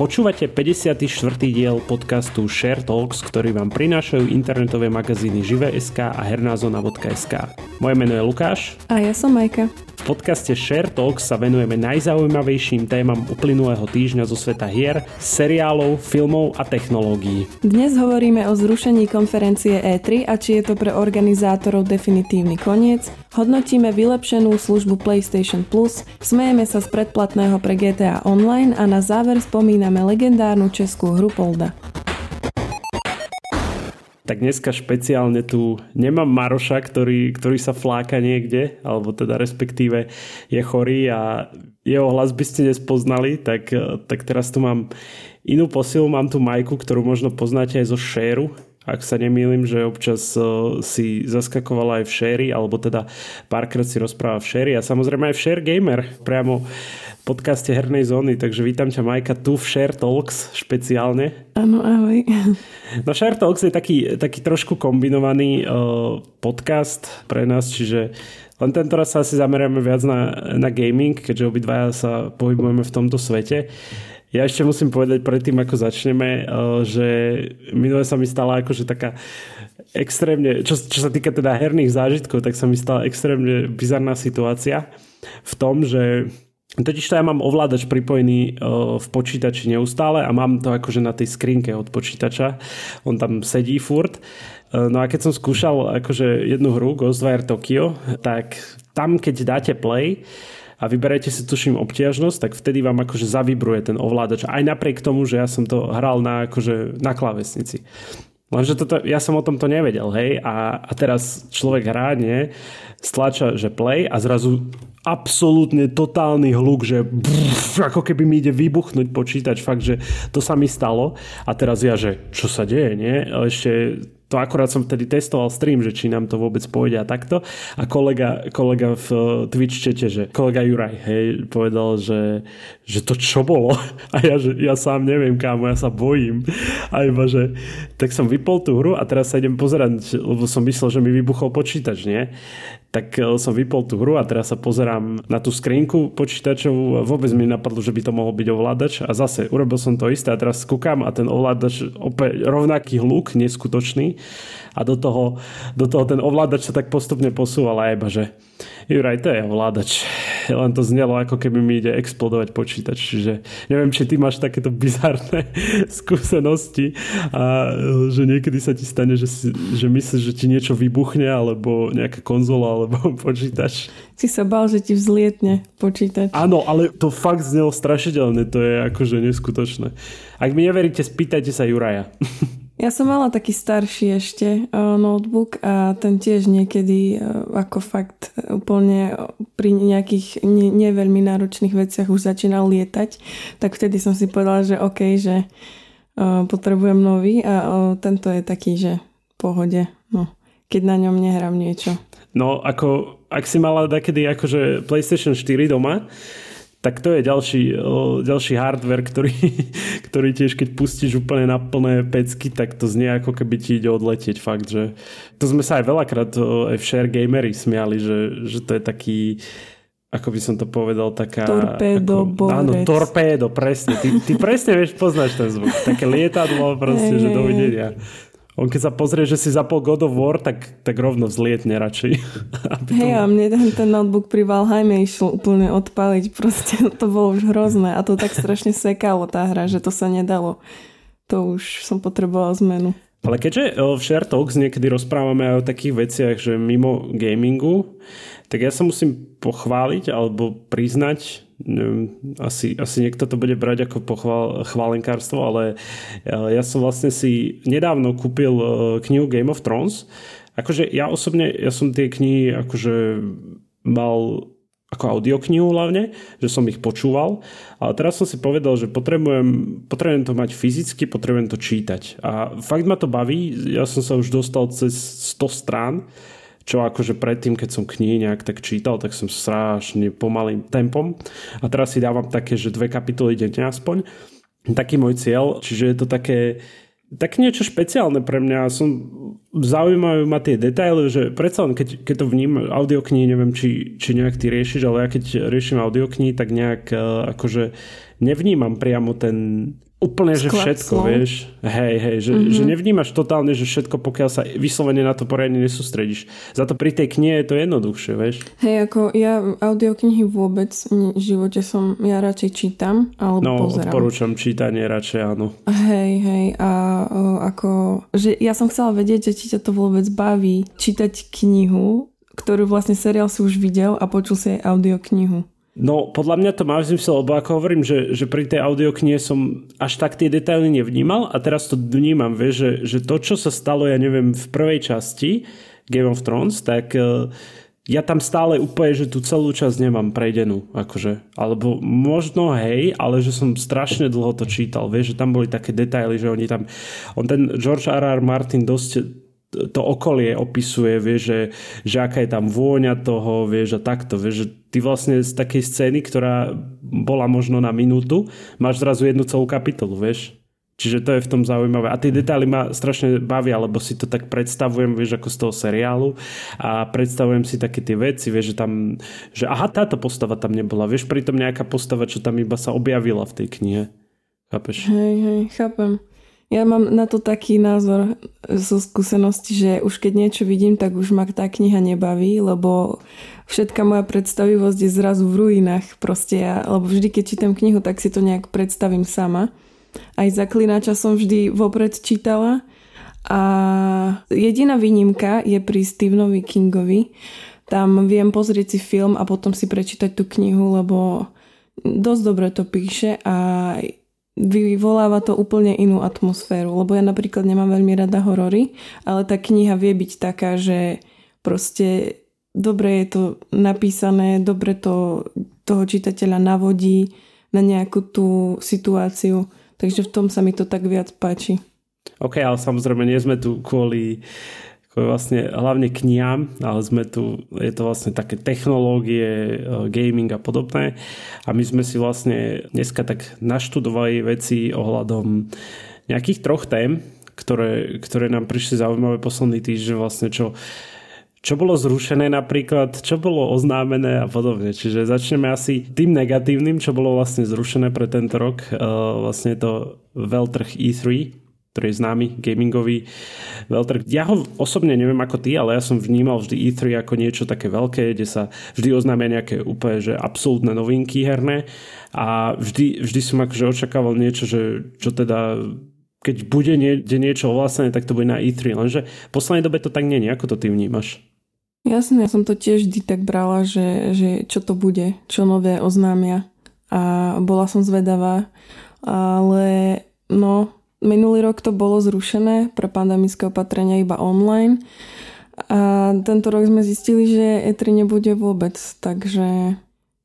Počúvate 54. diel podcastu Share Talks, ktorý vám prinášajú internetové magazíny Žive.sk a hernázona.sk. Moje meno je Lukáš. A ja som Majka. Podcaste Share Talks sa venujeme najzaujímavejším témam uplynulého týždňa zo sveta hier, seriálov, filmov a technológií. Dnes hovoríme o zrušení konferencie E3 a či je to pre organizátorov definitívny koniec, hodnotíme vylepšenú službu PlayStation Plus, smejeme sa z predplatného pre GTA Online a na záver spomíname legendárnu českú hru Polda tak dneska špeciálne tu nemám Maroša, ktorý, ktorý sa fláka niekde, alebo teda respektíve je chorý a jeho hlas by ste nespoznali, tak, tak teraz tu mám inú posilu, mám tu Majku, ktorú možno poznáte aj zo Shareu, ak sa nemýlim, že občas si zaskakovala aj v Sherry, alebo teda párkrát si rozpráva v Sherry a samozrejme aj v Share Gamer, priamo podcaste Hernej zóny, takže vítam ťa Majka tu v Share Talks špeciálne. Áno, ahoj. No Share Talks je taký, taký trošku kombinovaný uh, podcast pre nás, čiže len tento raz sa asi zameriame viac na, na gaming, keďže obidvaja sa pohybujeme v tomto svete. Ja ešte musím povedať predtým, ako začneme, uh, že minule sa mi stala akože taká extrémne, čo, čo sa týka teda herných zážitkov, tak sa mi stala extrémne bizarná situácia v tom, že Totiž to ja mám ovládač pripojený v počítači neustále a mám to akože na tej skrinke od počítača. On tam sedí furt. No a keď som skúšal akože jednu hru Ghostwire Tokyo, tak tam keď dáte play, a vyberete si tuším obťažnosť, tak vtedy vám akože zavibruje ten ovládač. Aj napriek tomu, že ja som to hral na, akože, na klávesnici. Lenže toto, ja som o tomto nevedel, hej, a, a teraz človek hrá, nie, stlača, že play a zrazu absolútne totálny hluk, že brf, ako keby mi ide vybuchnúť počítač, fakt, že to sa mi stalo a teraz ja, že čo sa deje, nie? Ešte to akorát som vtedy testoval stream, že či nám to vôbec pôjde a takto. A kolega, kolega v eh, Twitch čete, že kolega Juraj, hej, povedal, že, že to čo bolo? A ja, že ja sám neviem, kámo, ja sa bojím. A iba, že tak som vypol tú hru a teraz sa idem pozerať, lebo som myslel, že mi vybuchol počítač, nie? Tak eh, som vypol tú hru a teraz sa pozerám na tú skrinku počítačovú. Vôbec mi napadlo, že by to mohol byť ovládač a zase urobil som to isté a teraz skúkam a ten ovládač opäť rovnaký hluk, neskutočný a do toho, do toho ten ovládač sa tak postupne posúval a iba, že Juraj, to je ovládač. Len to znelo, ako keby mi ide explodovať počítač. Čiže neviem, či ty máš takéto bizarné skúsenosti a že niekedy sa ti stane, že, si, že myslíš, že ti niečo vybuchne alebo nejaká konzola alebo počítač. Si sa bal, že ti vzlietne počítač. Áno, ale to fakt znelo strašidelné. To je akože neskutočné. Ak mi neveríte, spýtajte sa Juraja. Ja som mala taký starší ešte uh, notebook a ten tiež niekedy uh, ako fakt úplne pri nejakých ne, neveľmi náročných veciach už začínal lietať, tak vtedy som si povedala, že OK, že uh, potrebujem nový a tento je taký, že v pohode, keď na ňom nehrám niečo. No, ako, ak si mala takedy akože PlayStation 4 doma, tak to je ďalší, ďalší hardware, ktorý, ktorý tiež keď pustíš úplne na plné pecky, tak to znie ako keby ti ide odletieť fakt, že to sme sa aj veľakrát aj v Share Gamery smiali, že, že to je taký ako by som to povedal, taká... Torpédo, ako, Áno, torpédo, presne. Ty, ty presne vieš, poznáš ten zvuk. Také lietadlo proste, hey, že dovidenia. On keď sa pozrie, že si zapol God of War, tak, tak rovno vzlietne radšej. Hej, a mne ten, ten notebook pri Valheime išiel úplne odpaliť. Proste to bolo už hrozné. A to tak strašne sekalo tá hra, že to sa nedalo. To už som potreboval zmenu. Ale keďže v Share Talks niekedy rozprávame aj o takých veciach, že mimo gamingu, tak ja sa musím pochváliť alebo priznať, asi, asi niekto to bude brať ako pochval, chválenkárstvo, ale ja som vlastne si nedávno kúpil e, knihu Game of Thrones. Akože ja osobne, ja som tie knihy akože mal ako audioknihu hlavne, že som ich počúval. Ale teraz som si povedal, že potrebujem, potrebujem to mať fyzicky, potrebujem to čítať. A fakt ma to baví, ja som sa už dostal cez 100 strán čo akože predtým, keď som knihy nejak tak čítal, tak som strašne pomalým tempom a teraz si dávam také, že dve kapitoly denne aspoň. Taký môj cieľ, čiže je to také tak niečo špeciálne pre mňa. Som, zaujímavé ma tie detaily, že predsa len keď, keď to vním audioknihy, neviem, či, či nejak ty riešiš, ale ja keď riešim audioknihy, tak nejak uh, akože nevnímam priamo ten Úplne, že všetko, vieš. Hej, hej, že, mm-hmm. že nevnímaš totálne, že všetko, pokiaľ sa vyslovene na to poriadne nesústredíš. Za to pri tej knihe je to jednoduchšie, vieš. Hej, ako ja audioknihy vôbec v živote som, ja radšej čítam, alebo no, pozerám. odporúčam čítanie radšej, áno. Hej, hej, a o, ako, že ja som chcela vedieť, že či ťa to vôbec baví čítať knihu, ktorú vlastne seriál si už videl a počul si aj audioknihu. No, podľa mňa to má zmysel, lebo ako hovorím, že, že pri tej audioknihe som až tak tie detaily nevnímal a teraz to vnímam, vieš, že, že to, čo sa stalo, ja neviem, v prvej časti Game of Thrones, tak uh, ja tam stále úplne, že tú celú časť nemám prejdenú, akože. Alebo možno hej, ale že som strašne dlho to čítal, vieš, že tam boli také detaily, že oni tam, on ten George R. R. Martin dosť to okolie opisuje, vieš, že, že aká je tam vôňa toho, vieš, a takto, vieš, že ty vlastne z takej scény, ktorá bola možno na minútu, máš zrazu jednu celú kapitolu, vieš. Čiže to je v tom zaujímavé. A tie detaily ma strašne bavia, lebo si to tak predstavujem, vieš, ako z toho seriálu a predstavujem si také tie veci, vieš, že tam, že aha, táto postava tam nebola, vieš, pritom nejaká postava, čo tam iba sa objavila v tej knihe. Chápeš? Hej, hej, chápem. Ja mám na to taký názor zo skúsenosti, že už keď niečo vidím, tak už ma tá kniha nebaví, lebo všetka moja predstavivosť je zrazu v ruinách proste ja, lebo vždy keď čítam knihu, tak si to nejak predstavím sama. Aj zaklinača som vždy vopred čítala a jediná výnimka je pri Stevenovi Kingovi. Tam viem pozrieť si film a potom si prečítať tú knihu, lebo dosť dobre to píše a vyvoláva to úplne inú atmosféru, lebo ja napríklad nemám veľmi rada horory, ale tá kniha vie byť taká, že proste dobre je to napísané, dobre to toho čitateľa navodí na nejakú tú situáciu, takže v tom sa mi to tak viac páči. OK, ale samozrejme nie sme tu kvôli vlastne hlavne knihám, ale sme tu, je to vlastne také technológie, e, gaming a podobné. A my sme si vlastne dneska tak naštudovali veci ohľadom nejakých troch tém, ktoré, ktoré nám prišli zaujímavé posledný týždeň vlastne, čo, čo bolo zrušené napríklad, čo bolo oznámené a podobne. Čiže začneme asi tým negatívnym, čo bolo vlastne zrušené pre tento rok. Uh, vlastne je to veľtrh E3, ktorý je známy gamingový veľtrh. Ja ho osobne neviem ako ty, ale ja som vnímal vždy E3 ako niečo také veľké, kde sa vždy oznámia nejaké úplne že absolútne novinky herné a vždy, vždy som akože očakával niečo, že čo teda keď bude nie, niečo ovlásené, tak to bude na E3, lenže v poslednej dobe to tak nie. Ako to ty vnímaš? Jasne, ja som to tiež vždy tak brala, že, že čo to bude, čo nové oznámia a bola som zvedavá, ale no Minulý rok to bolo zrušené pre pandemické opatrenia iba online. A tento rok sme zistili, že E3 nebude vôbec, takže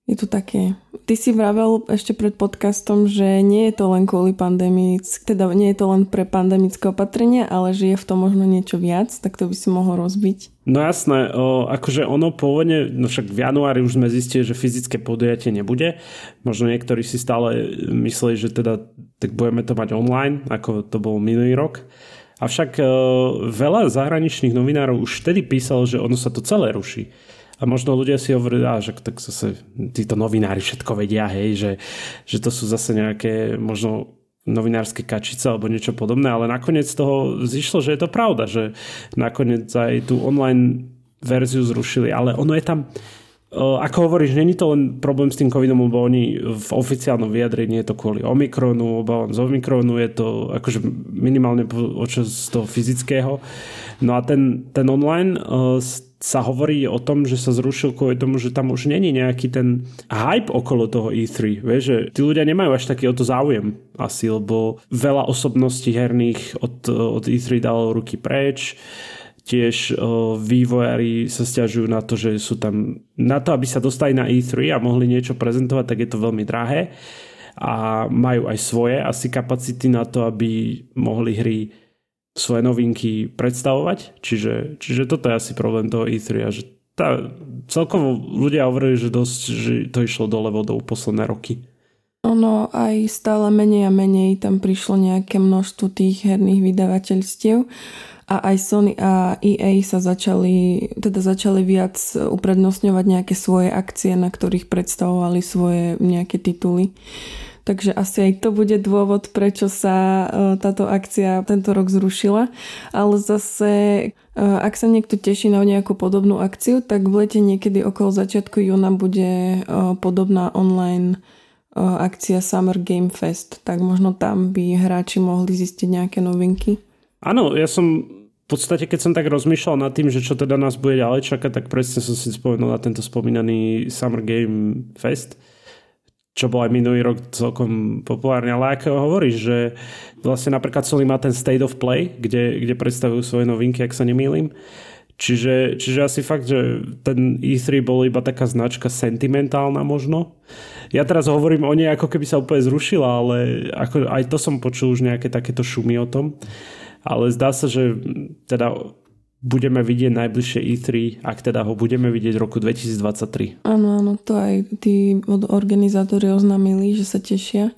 je to také. Ty si vravel ešte pred podcastom, že nie je to len kvôli pandémii, teda nie je to len pre pandemické opatrenia, ale že je v tom možno niečo viac, tak to by si mohol rozbiť. No jasné, o, akože ono pôvodne, no však v januári už sme zistili, že fyzické podujatie nebude. Možno niektorí si stále mysleli, že teda tak budeme to mať online, ako to bol minulý rok. Avšak o, veľa zahraničných novinárov už vtedy písalo, že ono sa to celé ruší. A možno ľudia si hovorili, že tak zase títo novinári všetko vedia, hej, že, že to sú zase nejaké možno novinárske kačice alebo niečo podobné, ale nakoniec toho zišlo, že je to pravda, že nakoniec aj tú online verziu zrušili, ale ono je tam, ako hovoríš, není to len problém s tým covidom, lebo oni v oficiálnom vyjadrení je to kvôli Omikronu, obávam z Omikronu, je to akože minimálne z toho fyzického. No a ten, ten online sa hovorí o tom, že sa zrušil kvôli tomu, že tam už není nejaký ten hype okolo toho E3. Vieš, že tí ľudia nemajú až taký o to záujem asi, lebo veľa osobností herných od, od E3 dalo ruky preč. Tiež o, vývojári sa stiažujú na to, že sú tam na to, aby sa dostali na E3 a mohli niečo prezentovať, tak je to veľmi drahé a majú aj svoje asi kapacity na to, aby mohli hry svoje novinky predstavovať. Čiže, čiže toto je asi problém toho E3 a že tá, celkovo ľudia hovorili, že dosť, že to išlo dole vodou posledné roky. Ono aj stále menej a menej tam prišlo nejaké množstvo tých herných vydavateľstiev a aj Sony a EA sa začali, teda začali viac uprednostňovať nejaké svoje akcie, na ktorých predstavovali svoje nejaké tituly. Takže asi aj to bude dôvod, prečo sa táto akcia tento rok zrušila. Ale zase, ak sa niekto teší na nejakú podobnú akciu, tak v lete niekedy okolo začiatku júna bude podobná online akcia Summer Game Fest, tak možno tam by hráči mohli zistiť nejaké novinky. Áno, ja som v podstate, keď som tak rozmýšľal nad tým, že čo teda nás bude ďalej čakať, tak presne som si spomenul na tento spomínaný Summer Game Fest, čo bol aj minulý rok celkom populárne. Ale ako hovoríš, že vlastne napríklad Sony má ten State of Play, kde, kde predstavujú svoje novinky, ak sa nemýlim. Čiže, čiže asi fakt, že ten E3 bol iba taká značka sentimentálna možno. Ja teraz hovorím o nej, ako keby sa úplne zrušila, ale ako, aj to som počul už nejaké takéto šumy o tom. Ale zdá sa, že teda budeme vidieť najbližšie E3, ak teda ho budeme vidieť v roku 2023. Áno, áno, to aj tí organizátori oznámili, že sa tešia.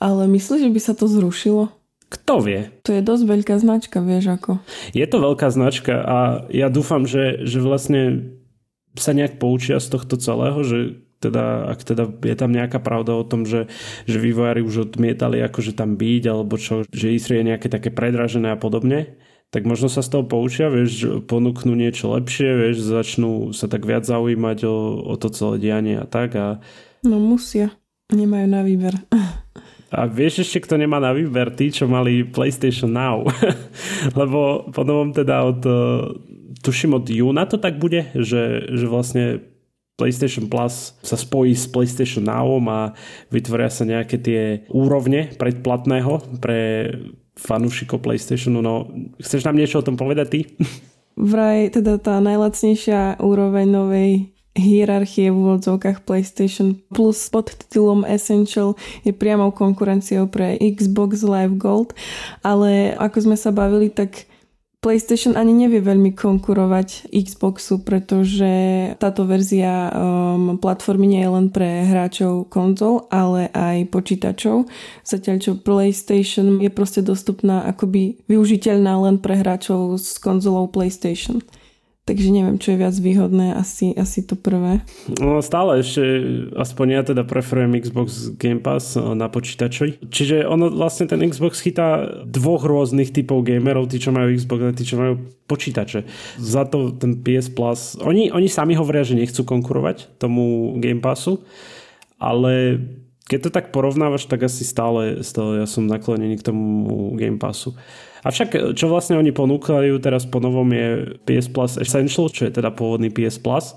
Ale myslíš, že by sa to zrušilo? Kto vie? To je dosť veľká značka, vieš ako. Je to veľká značka a ja dúfam, že, že vlastne sa nejak poučia z tohto celého, že teda, ak teda je tam nejaká pravda o tom, že, že vývojári už odmietali akože tam byť, alebo čo, že Isri je nejaké také predražené a podobne, tak možno sa z toho poučia, vieš, ponúknú niečo lepšie, vieš, začnú sa tak viac zaujímať o, o to celé dianie a tak. A... No musia, nemajú na výber. A vieš ešte, kto nemá na výber? Tí, čo mali PlayStation Now. Lebo po novom teda od, e, tuším od júna to tak bude, že, že vlastne PlayStation Plus sa spojí s PlayStation Now a vytvoria sa nejaké tie úrovne predplatného pre fanúšikov PlayStationu. No, chceš nám niečo o tom povedať ty? Vraj teda tá najlacnejšia úroveň novej hierarchie v úvodzovkách PlayStation Plus pod titulom Essential je priamou konkurenciou pre Xbox Live Gold, ale ako sme sa bavili, tak PlayStation ani nevie veľmi konkurovať Xboxu, pretože táto verzia um, platformy nie je len pre hráčov konzol, ale aj počítačov. Zatiaľ čo PlayStation je proste dostupná akoby využiteľná len pre hráčov s konzolou PlayStation. Takže neviem, čo je viac výhodné, asi, asi to prvé. No stále ešte, aspoň ja teda preferujem Xbox Game Pass eh, na počítači. Čiže ono vlastne ten Xbox chytá dvoch rôznych typov gamerov, tí čo majú Xbox a tí čo majú počítače. Za to ten PS Plus, oni, oni sami hovoria, že nechcú konkurovať tomu Game Passu, ale keď to tak porovnávaš, tak asi stále, stále ja som naklonený k tomu Game Passu. Avšak čo vlastne oni ponúkajú teraz po novom je PS Plus Essential, čo je teda pôvodný PS Plus.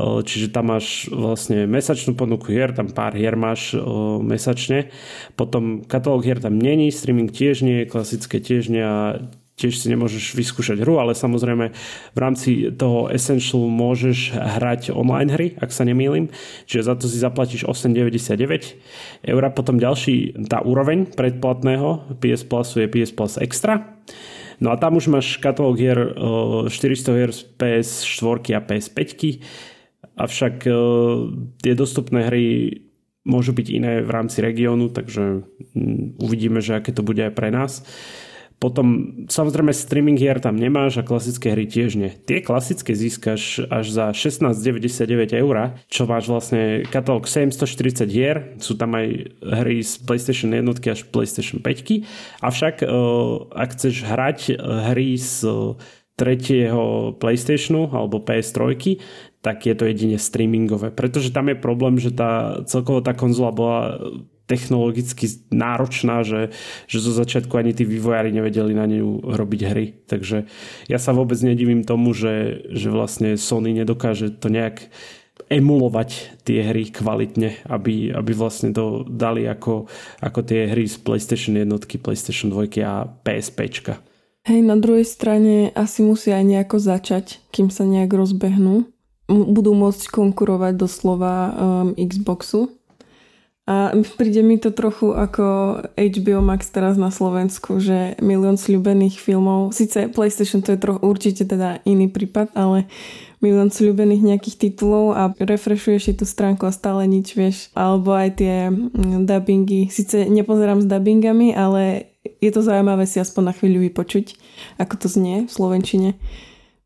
Čiže tam máš vlastne mesačnú ponuku hier, tam pár hier máš mesačne. Potom katalóg hier tam není, streaming tiež nie, klasické tiež nie a tiež si nemôžeš vyskúšať hru, ale samozrejme v rámci toho Essential môžeš hrať online hry, ak sa nemýlim, čiže za to si zaplatíš 8,99 eur. Potom ďalší, tá úroveň predplatného PS Plusu je PS Plus Extra. No a tam už máš katalóg hier 400 hier z PS4 a PS5, avšak tie dostupné hry môžu byť iné v rámci regiónu, takže mm, uvidíme, že aké to bude aj pre nás. Potom samozrejme streaming hier tam nemáš a klasické hry tiež nie. Tie klasické získaš až za 16,99 eur, čo máš vlastne katalóg 740 hier, sú tam aj hry z PlayStation 1 až PlayStation 5. Avšak e, ak chceš hrať e, hry z tretieho PlayStationu alebo PS3, tak je to jedine streamingové. Pretože tam je problém, že tá celkovo tá konzola bola technologicky náročná, že, že zo začiatku ani tí vývojári nevedeli na ňu robiť hry. Takže ja sa vôbec nedivím tomu, že, že vlastne Sony nedokáže to nejak emulovať tie hry kvalitne, aby, aby vlastne to dali ako, ako tie hry z PlayStation 1, PlayStation 2 a PSP. Hej, na druhej strane asi musia aj nejako začať, kým sa nejak rozbehnú. Budú môcť konkurovať doslova um, Xboxu, a príde mi to trochu ako HBO Max teraz na Slovensku, že milión sľubených filmov, síce PlayStation to je trochu určite teda iný prípad, ale milión sľubených nejakých titulov a refreshuješ si tú stránku a stále nič vieš. Alebo aj tie mm, dubbingy. Síce nepozerám s dubbingami, ale je to zaujímavé si aspoň na chvíľu vypočuť, ako to znie v Slovenčine.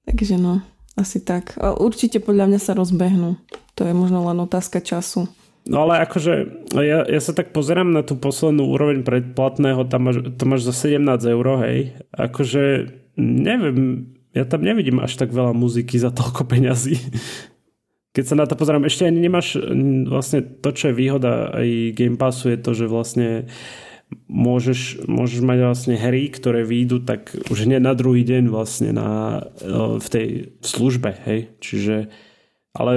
Takže no, asi tak. Určite podľa mňa sa rozbehnú. To je možno len otázka času. No ale akože ja, ja sa tak pozerám na tú poslednú úroveň predplatného, tam máš, to máš za 17 eur, hej. Akože neviem, ja tam nevidím až tak veľa muziky za toľko peňazí. Keď sa na to pozerám, ešte ani nemáš vlastne to, čo je výhoda aj Game Passu je to, že vlastne môžeš, môžeš mať vlastne hry, ktoré výjdu tak už hneď na druhý deň vlastne na, v tej službe, hej. Čiže, ale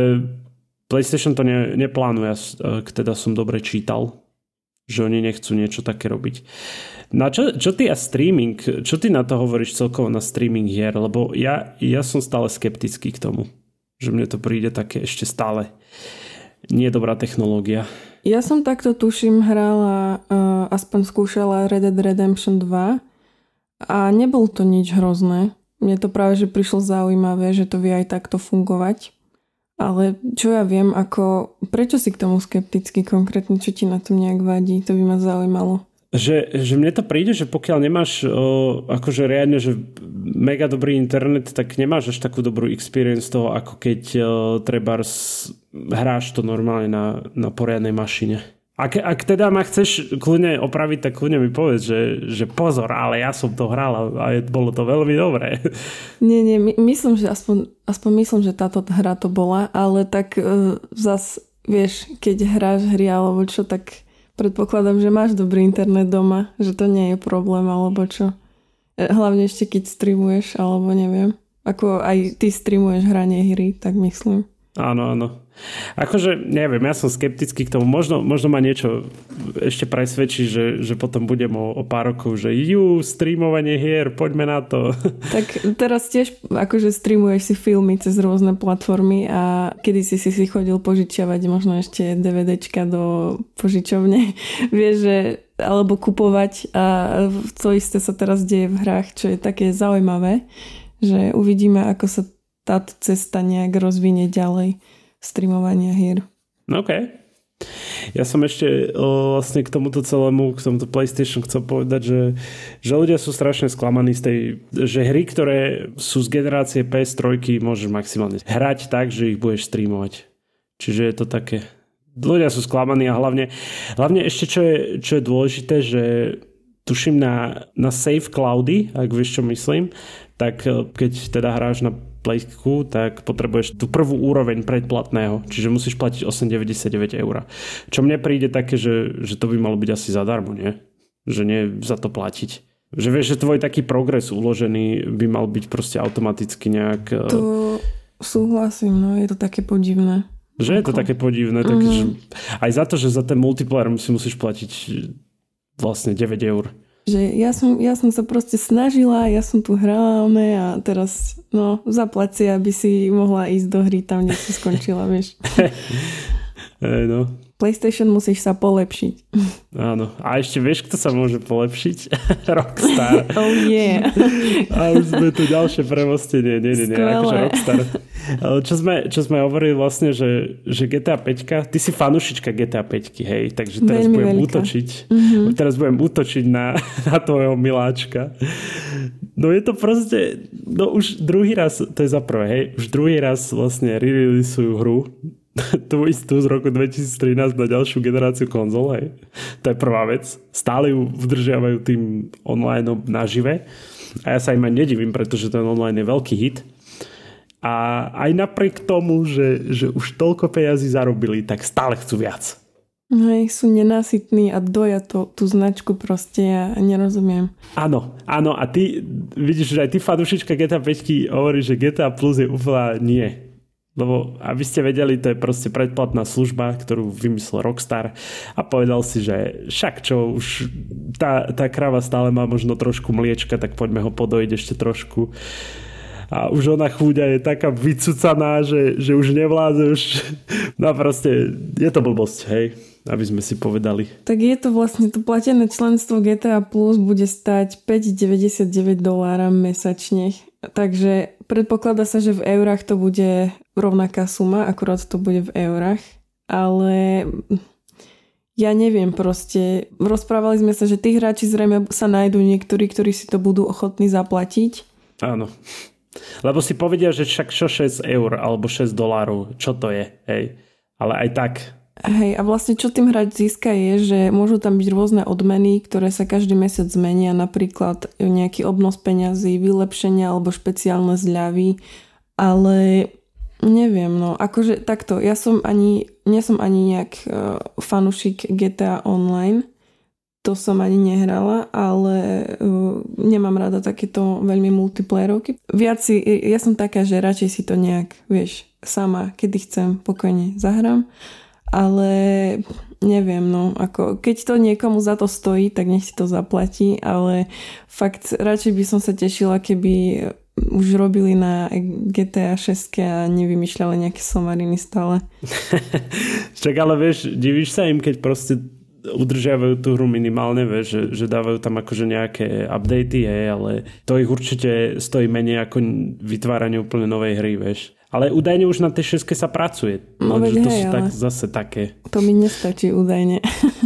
PlayStation to ne, neplánuje, ak teda som dobre čítal, že oni nechcú niečo také robiť. No a čo, čo ty a streaming, čo ty na to hovoríš celkovo na streaming hier? Lebo ja, ja som stále skeptický k tomu, že mne to príde také ešte stále nie dobrá technológia. Ja som takto tuším hrala, uh, aspoň skúšala Red Dead Redemption 2 a nebol to nič hrozné. Mne to práve, že prišlo zaujímavé, že to vie aj takto fungovať. Ale čo ja viem, ako, prečo si k tomu skepticky konkrétne, čo ti na tom nejak vadí, to by ma zaujímalo. Že, že mne to príde, že pokiaľ nemáš o, akože riadne, že mega dobrý internet, tak nemáš až takú dobrú experience toho, ako keď o, treba hráš to normálne na, na poriadnej mašine. Ak, ak teda ma chceš kľudne opraviť, tak kľudne mi povedz, že, že pozor, ale ja som to hral a, a bolo to veľmi dobré. Nie, nie, my, myslím, že aspoň, aspoň myslím, že táto hra to bola, ale tak uh, zas, vieš, keď hráš hry alebo čo, tak predpokladám, že máš dobrý internet doma, že to nie je problém alebo čo. E, hlavne ešte keď streamuješ, alebo neviem. Ako aj ty streamuješ hranie hry, tak myslím. Áno, áno. Akože, neviem, ja som skeptický k tomu. Možno, možno ma niečo ešte presvedčí, že, že potom budem o, o pár rokov, že ju, streamovanie hier, poďme na to. Tak teraz tiež akože streamuješ si filmy cez rôzne platformy a kedy si si, chodil požičiavať možno ešte DVDčka do požičovne. Vieš, že alebo kupovať a to isté sa teraz deje v hrách, čo je také zaujímavé, že uvidíme, ako sa táto cesta nejak rozvinie ďalej streamovania hier. OK. Ja som ešte vlastne k tomuto celému, k tomuto PlayStation chcel povedať, že, že ľudia sú strašne sklamaní z tej, že hry, ktoré sú z generácie PS3 môžeš maximálne hrať tak, že ich budeš streamovať. Čiže je to také... Ľudia sú sklamaní a hlavne, hlavne ešte čo je, čo je dôležité, že tuším na, na Safe Cloudy, ak vieš čo myslím, tak keď teda hráš na Playku, tak potrebuješ tú prvú úroveň predplatného, čiže musíš platiť 8,99 eur. Čo mne príde také, že, že to by malo byť asi zadarmo, nie? Že nie za to platiť. Že vieš, že tvoj taký progres uložený by mal byť proste automaticky nejak... Eh, to súhlasím, no je to také podivné. Že je to také podivné, mm-hmm. takže aj za to, že za ten multiplayer si musíš platiť vlastne 9 eur že ja som, ja som sa proste snažila, ja som tu hrala a teraz no zaplať si, aby si mohla ísť do hry tam, kde si skončila, vieš. no. PlayStation musíš sa polepšiť. Áno. A ešte vieš, kto sa môže polepšiť? Rockstar. Oh yeah. A už sme tu ďalšie premostenie. Nie, nie, nie. Akože Rockstar. Čo sme, čo sme hovorili vlastne, že, že GTA 5, ty si fanušička GTA 5, hej, takže teraz Veľmi budem veľká. útočiť. Mm-hmm. Teraz budem útočiť na, na tvojho miláčka. No je to proste, no už druhý raz, to je za prvé, hej, už druhý raz vlastne re-releasujú hru tú istú z roku 2013 na ďalšiu generáciu konzol, hej. To je prvá vec. Stále ju vdržiavajú tým online nažive. A ja sa im aj nedivím, pretože ten online je veľký hit. A aj napriek tomu, že, že už toľko peniazí zarobili, tak stále chcú viac. Hej, sú nenasytní a doja to, tú značku proste, ja nerozumiem. Áno, áno a ty vidíš, že aj ty fanušička GTA 5 hovorí, že GTA Plus je úplne nie lebo aby ste vedeli, to je proste predplatná služba, ktorú vymyslel Rockstar a povedal si, že však čo, už tá, tá krava stále má možno trošku mliečka, tak poďme ho podojiť ešte trošku. A už ona chúďa je taká vycucaná, že, že už nevládze, už... No proste, je to blbosť, hej, aby sme si povedali. Tak je to vlastne, to platené členstvo GTA Plus bude stať 5,99 dolára mesačne. Takže predpokladá sa, že v eurách to bude rovnaká suma, akurát to bude v eurách, ale ja neviem proste. Rozprávali sme sa, že tí hráči zrejme sa nájdú niektorí, ktorí si to budú ochotní zaplatiť. Áno. Lebo si povedia, že však čo 6 eur alebo 6 dolárov, čo to je, hej. Ale aj tak, Hej, a vlastne čo tým hrať získa je, že môžu tam byť rôzne odmeny, ktoré sa každý mesiac zmenia, napríklad nejaký obnos peňazí, vylepšenia alebo špeciálne zľavy, ale neviem, no akože takto, ja som ani, nie som ani nejak uh, fanušik GTA Online, to som ani nehrala, ale uh, nemám rada takéto veľmi multiplayerovky. Viac si, ja som taká, že radšej si to nejak, vieš, sama, kedy chcem, pokojne zahrám ale neviem, no, ako keď to niekomu za to stojí, tak nech si to zaplatí, ale fakt radšej by som sa tešila, keby už robili na GTA 6 a nevymýšľali nejaké somariny stále. Čak ale vieš, divíš sa im, keď proste udržiavajú tú hru minimálne, vieš, že, že dávajú tam akože nejaké updaty, hej, ale to ich určite stojí menej ako vytváranie úplne novej hry, vieš. Ale údajne už na tej šeske sa pracuje. No, veď to hej, sú tak, zase také. To mi nestačí údajne.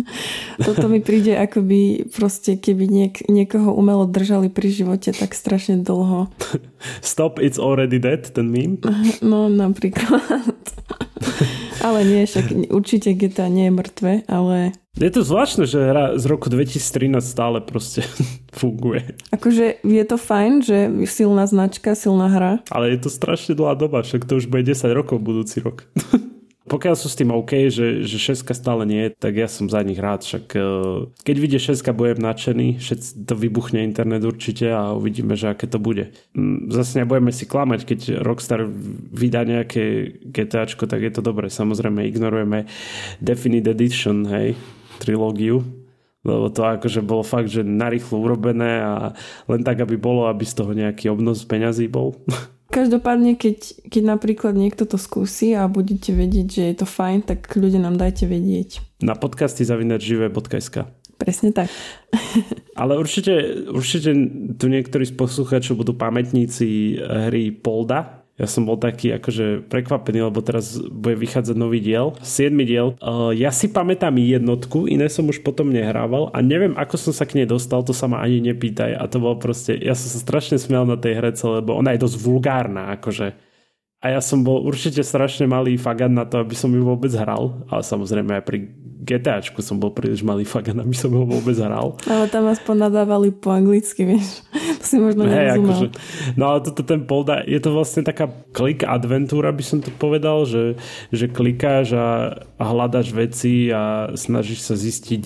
Toto mi príde ako by proste, keby niek- niekoho umelo držali pri živote tak strašne dlho. Stop, it's already dead, ten meme? No, napríklad. Ale nie, však určite GTA nie je mŕtve, ale je to zvláštne, že hra z roku 2013 stále proste funguje. Akože je to fajn, že silná značka, silná hra. Ale je to strašne dlhá doba, však to už bude 10 rokov budúci rok. Pokiaľ sú s tým OK, že, že šeska stále nie tak ja som za nich rád. Však uh, keď vidie šeska, budem nadšený, všetci to vybuchne internet určite a uvidíme, že aké to bude. Mm, zase nebudeme si klamať, keď Rockstar vydá nejaké GTAčko, tak je to dobré. Samozrejme ignorujeme Definite Edition, hej, trilógiu, lebo to akože bolo fakt, že narýchlo urobené a len tak, aby bolo, aby z toho nejaký obnos peňazí bol. Každopádne, keď, keď napríklad niekto to skúsi a budete vedieť, že je to fajn, tak ľudia nám dajte vedieť. Na podcasty zavinačživé.sk Presne tak. Ale určite, určite tu niektorí z poslucháčov budú pamätníci hry Polda, ja som bol taký akože prekvapený, lebo teraz bude vychádzať nový diel. 7 diel. Uh, ja si pamätám jednotku, iné som už potom nehrával a neviem, ako som sa k nej dostal, to sa ma ani nepýtaj. A to bolo proste, ja som sa strašne smial na tej hrece, lebo ona je dosť vulgárna, akože a ja som bol určite strašne malý fagan na to, aby som ju vôbec hral. Ale samozrejme aj pri GTAčku som bol príliš malý fagan, aby som ho vôbec hral. Ale tam aspoň nadávali po anglicky, vieš. To si možno hey, akože, No ale toto ten polda, je to vlastne taká klik adventúra, by som to povedal, že, že klikáš a, a hľadaš veci a snažíš sa zistiť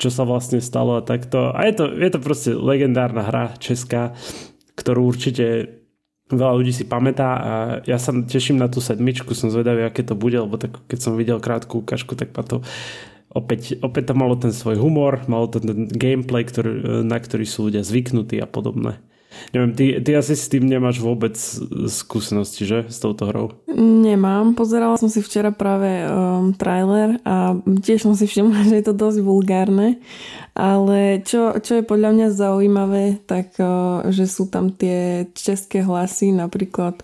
čo sa vlastne stalo a takto. A je to, je to proste legendárna hra česká, ktorú určite veľa ľudí si pamätá a ja sa teším na tú sedmičku, som zvedavý, aké to bude, lebo tak, keď som videl krátku ukážku, tak ma to opäť, opäť to malo ten svoj humor, malo to ten gameplay, ktorý, na ktorý sú ľudia zvyknutí a podobné. Neviem, ty, ty asi s tým nemáš vôbec skúsenosti, že? S touto hrou? Nemám. Pozerala som si včera práve um, trailer a tiež som si všimla, že je to dosť vulgárne. Ale čo, čo je podľa mňa zaujímavé, tak uh, že sú tam tie české hlasy, napríklad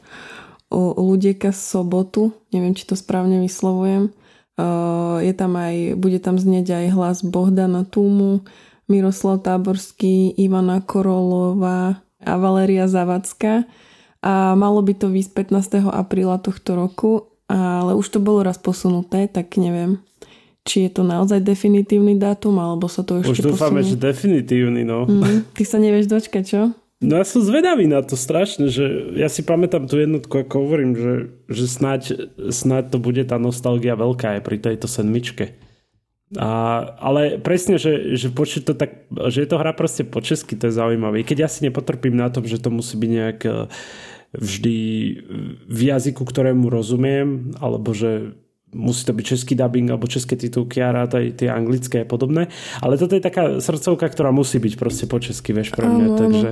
o Ludieka Sobotu, neviem, či to správne vyslovujem. Uh, je tam aj, bude tam znieť aj hlas Bohdana Túmu, Miroslav Táborský, Ivana Korolová, a Valéria Zavacka a malo by to výsť 15. apríla tohto roku, ale už to bolo raz posunuté, tak neviem, či je to naozaj definitívny dátum, alebo sa to ešte Už dúfame, že definitívny, no. Mm, ty sa nevieš dočkať, čo? No ja som zvedavý na to strašne, že ja si pamätám tú jednotku, ako hovorím, že, že snáď, snáď to bude tá nostalgia veľká aj pri tejto sedmičke. A, ale presne, že, že počuť to tak, že je to hra proste po česky, to je zaujímavé. Keď ja si nepotrpím na tom, že to musí byť nejak e, vždy v jazyku, ktorému rozumiem, alebo že musí to byť český dubbing alebo české titulky a rád aj tie anglické a podobné. Ale toto je taká srdcovka, ktorá musí byť proste po česky, vieš, pre mňa. Áno, takže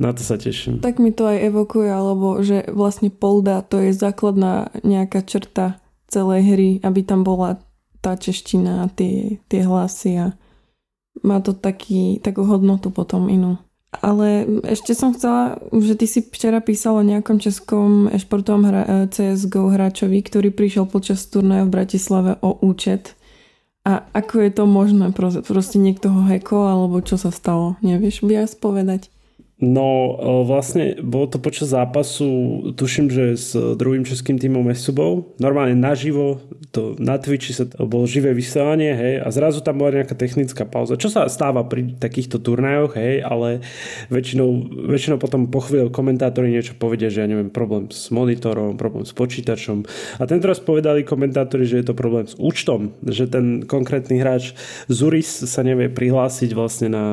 na to sa teším. Tak mi to aj evokuje, alebo že vlastne polda to je základná nejaká črta celej hry, aby tam bola tá čeština, tie, tie hlasy a má to taký, takú hodnotu potom inú. Ale ešte som chcela, že ty si včera písal o nejakom českom športovom hra, eh, CSGO hráčovi, ktorý prišiel počas turnaja v Bratislave o účet. A ako je to možné? Proste niekto ho hekol, alebo čo sa stalo? Nevieš viac povedať? No vlastne bolo to počas zápasu, tuším, že s druhým českým týmom Esubou. Normálne naživo, to na Twitchi sa to bolo živé vysielanie, hej, a zrazu tam bola nejaká technická pauza, čo sa stáva pri takýchto turnajoch, hej, ale väčšinou, väčšinou potom po chvíľu komentátori niečo povedia, že ja neviem, problém s monitorom, problém s počítačom. A tento raz povedali komentátori, že je to problém s účtom, že ten konkrétny hráč Zuris sa nevie prihlásiť vlastne na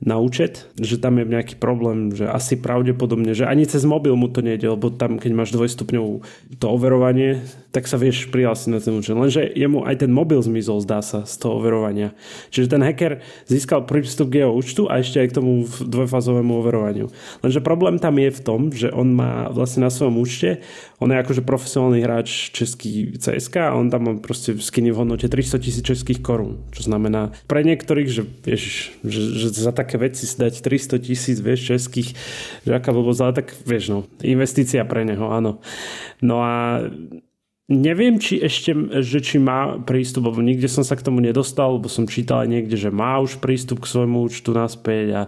na účet, že tam je nejaký problém, že asi pravdepodobne, že ani cez mobil mu to nejde, lebo tam, keď máš dvojstupňovú to overovanie, tak sa vieš prihlásiť na ten účet. Lenže jemu aj ten mobil zmizol, zdá sa, z toho overovania. Čiže ten hacker získal prístup k jeho účtu a ešte aj k tomu dvojfázovému overovaniu. Lenže problém tam je v tom, že on má vlastne na svojom účte, on je akože profesionálny hráč český CSK a on tam má proste skiny v hodnote 300 tisíc českých korún. Čo znamená pre niektorých, že, vieš, že, že za tak také veci si dať 300 tisíc, vieš, českých, že aká blbosť, ale tak vieš, no, investícia pre neho, áno. No a Neviem, či ešte, že či má prístup, lebo nikde som sa k tomu nedostal, lebo som čítal niekde, že má už prístup k svojmu účtu naspäť a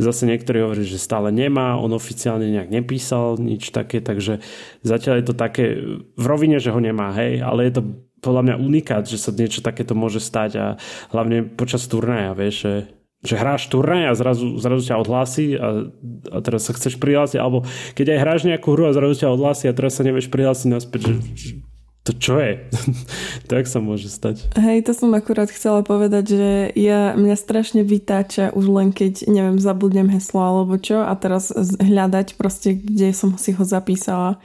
zase niektorí hovorí, že stále nemá, on oficiálne nejak nepísal nič také, takže zatiaľ je to také v rovine, že ho nemá, hej, ale je to podľa mňa unikát, že sa niečo takéto môže stať a hlavne počas turnaja, vieš, že že hráš turnaj a zrazu, zrazu ťa odhlási a, a teraz sa chceš prihlásiť, alebo keď aj hráš nejakú hru a zrazu ťa odhlási a teraz sa nevieš prihlásiť naspäť, že to čo je? tak sa môže stať. Hej, to som akurát chcela povedať, že ja, mňa strašne vytáča už len keď, neviem, zabudnem heslo alebo čo a teraz hľadať proste, kde som si ho zapísala.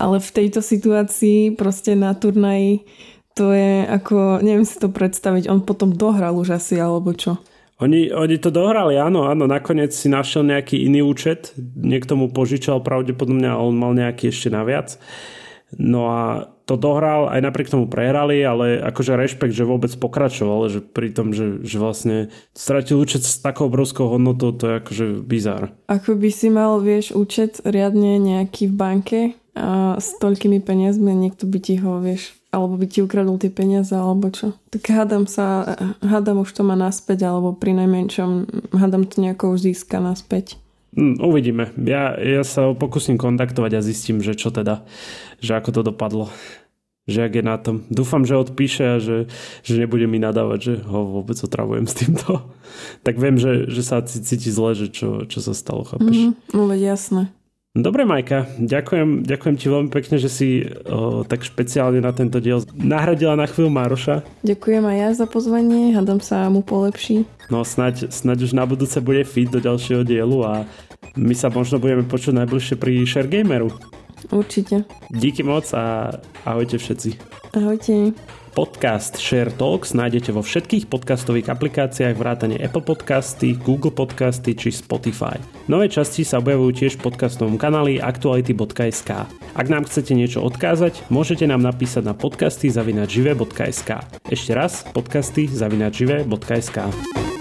Ale v tejto situácii proste na turnaji to je ako, neviem si to predstaviť, on potom dohral už asi alebo čo. Oni, oni to dohrali, áno, áno, nakoniec si našiel nejaký iný účet, niekto mu požičal pravdepodobne a on mal nejaký ešte naviac. No a to dohral, aj napriek tomu prehrali, ale akože rešpekt, že vôbec pokračoval, že pri tom, že, že vlastne stratil účet s takou obrovskou hodnotou, to je akože bizár. Ako by si mal, vieš, účet riadne nejaký v banke a s toľkými peniazmi niekto by ti ho, vieš, alebo by ti ukradol tie peniaze, alebo čo. Tak hádam sa, hádam už to má naspäť, alebo pri najmenšom hádam to nejako už získa naspäť. Mm, uvidíme. Ja, ja sa pokúsim kontaktovať a zistím, že čo teda, že ako to dopadlo. Že ak je na tom. Dúfam, že odpíše a že, že nebude mi nadávať, že ho vôbec otravujem s týmto. tak viem, že, že sa cíti zle, že čo, čo sa stalo, chápeš? Mm, no veď jasné. Dobre, Majka, ďakujem, ďakujem ti veľmi pekne, že si o, tak špeciálne na tento diel nahradila na chvíľu Mároša. Ďakujem aj ja za pozvanie, hádam sa mu polepší. No snaď, snaď už na budúce bude fit do ďalšieho dielu a my sa možno budeme počuť najbližšie pri ShareGameru. Určite. Díky moc a ahojte všetci. Ahojte. Podcast Share Talks nájdete vo všetkých podcastových aplikáciách vrátane Apple Podcasty, Google Podcasty či Spotify. Nové časti sa objavujú tiež v podcastovom kanáli aktuality.sk. Ak nám chcete niečo odkázať, môžete nám napísať na podcasty zavinačive.sk. Ešte raz podcasty zavinačive.sk.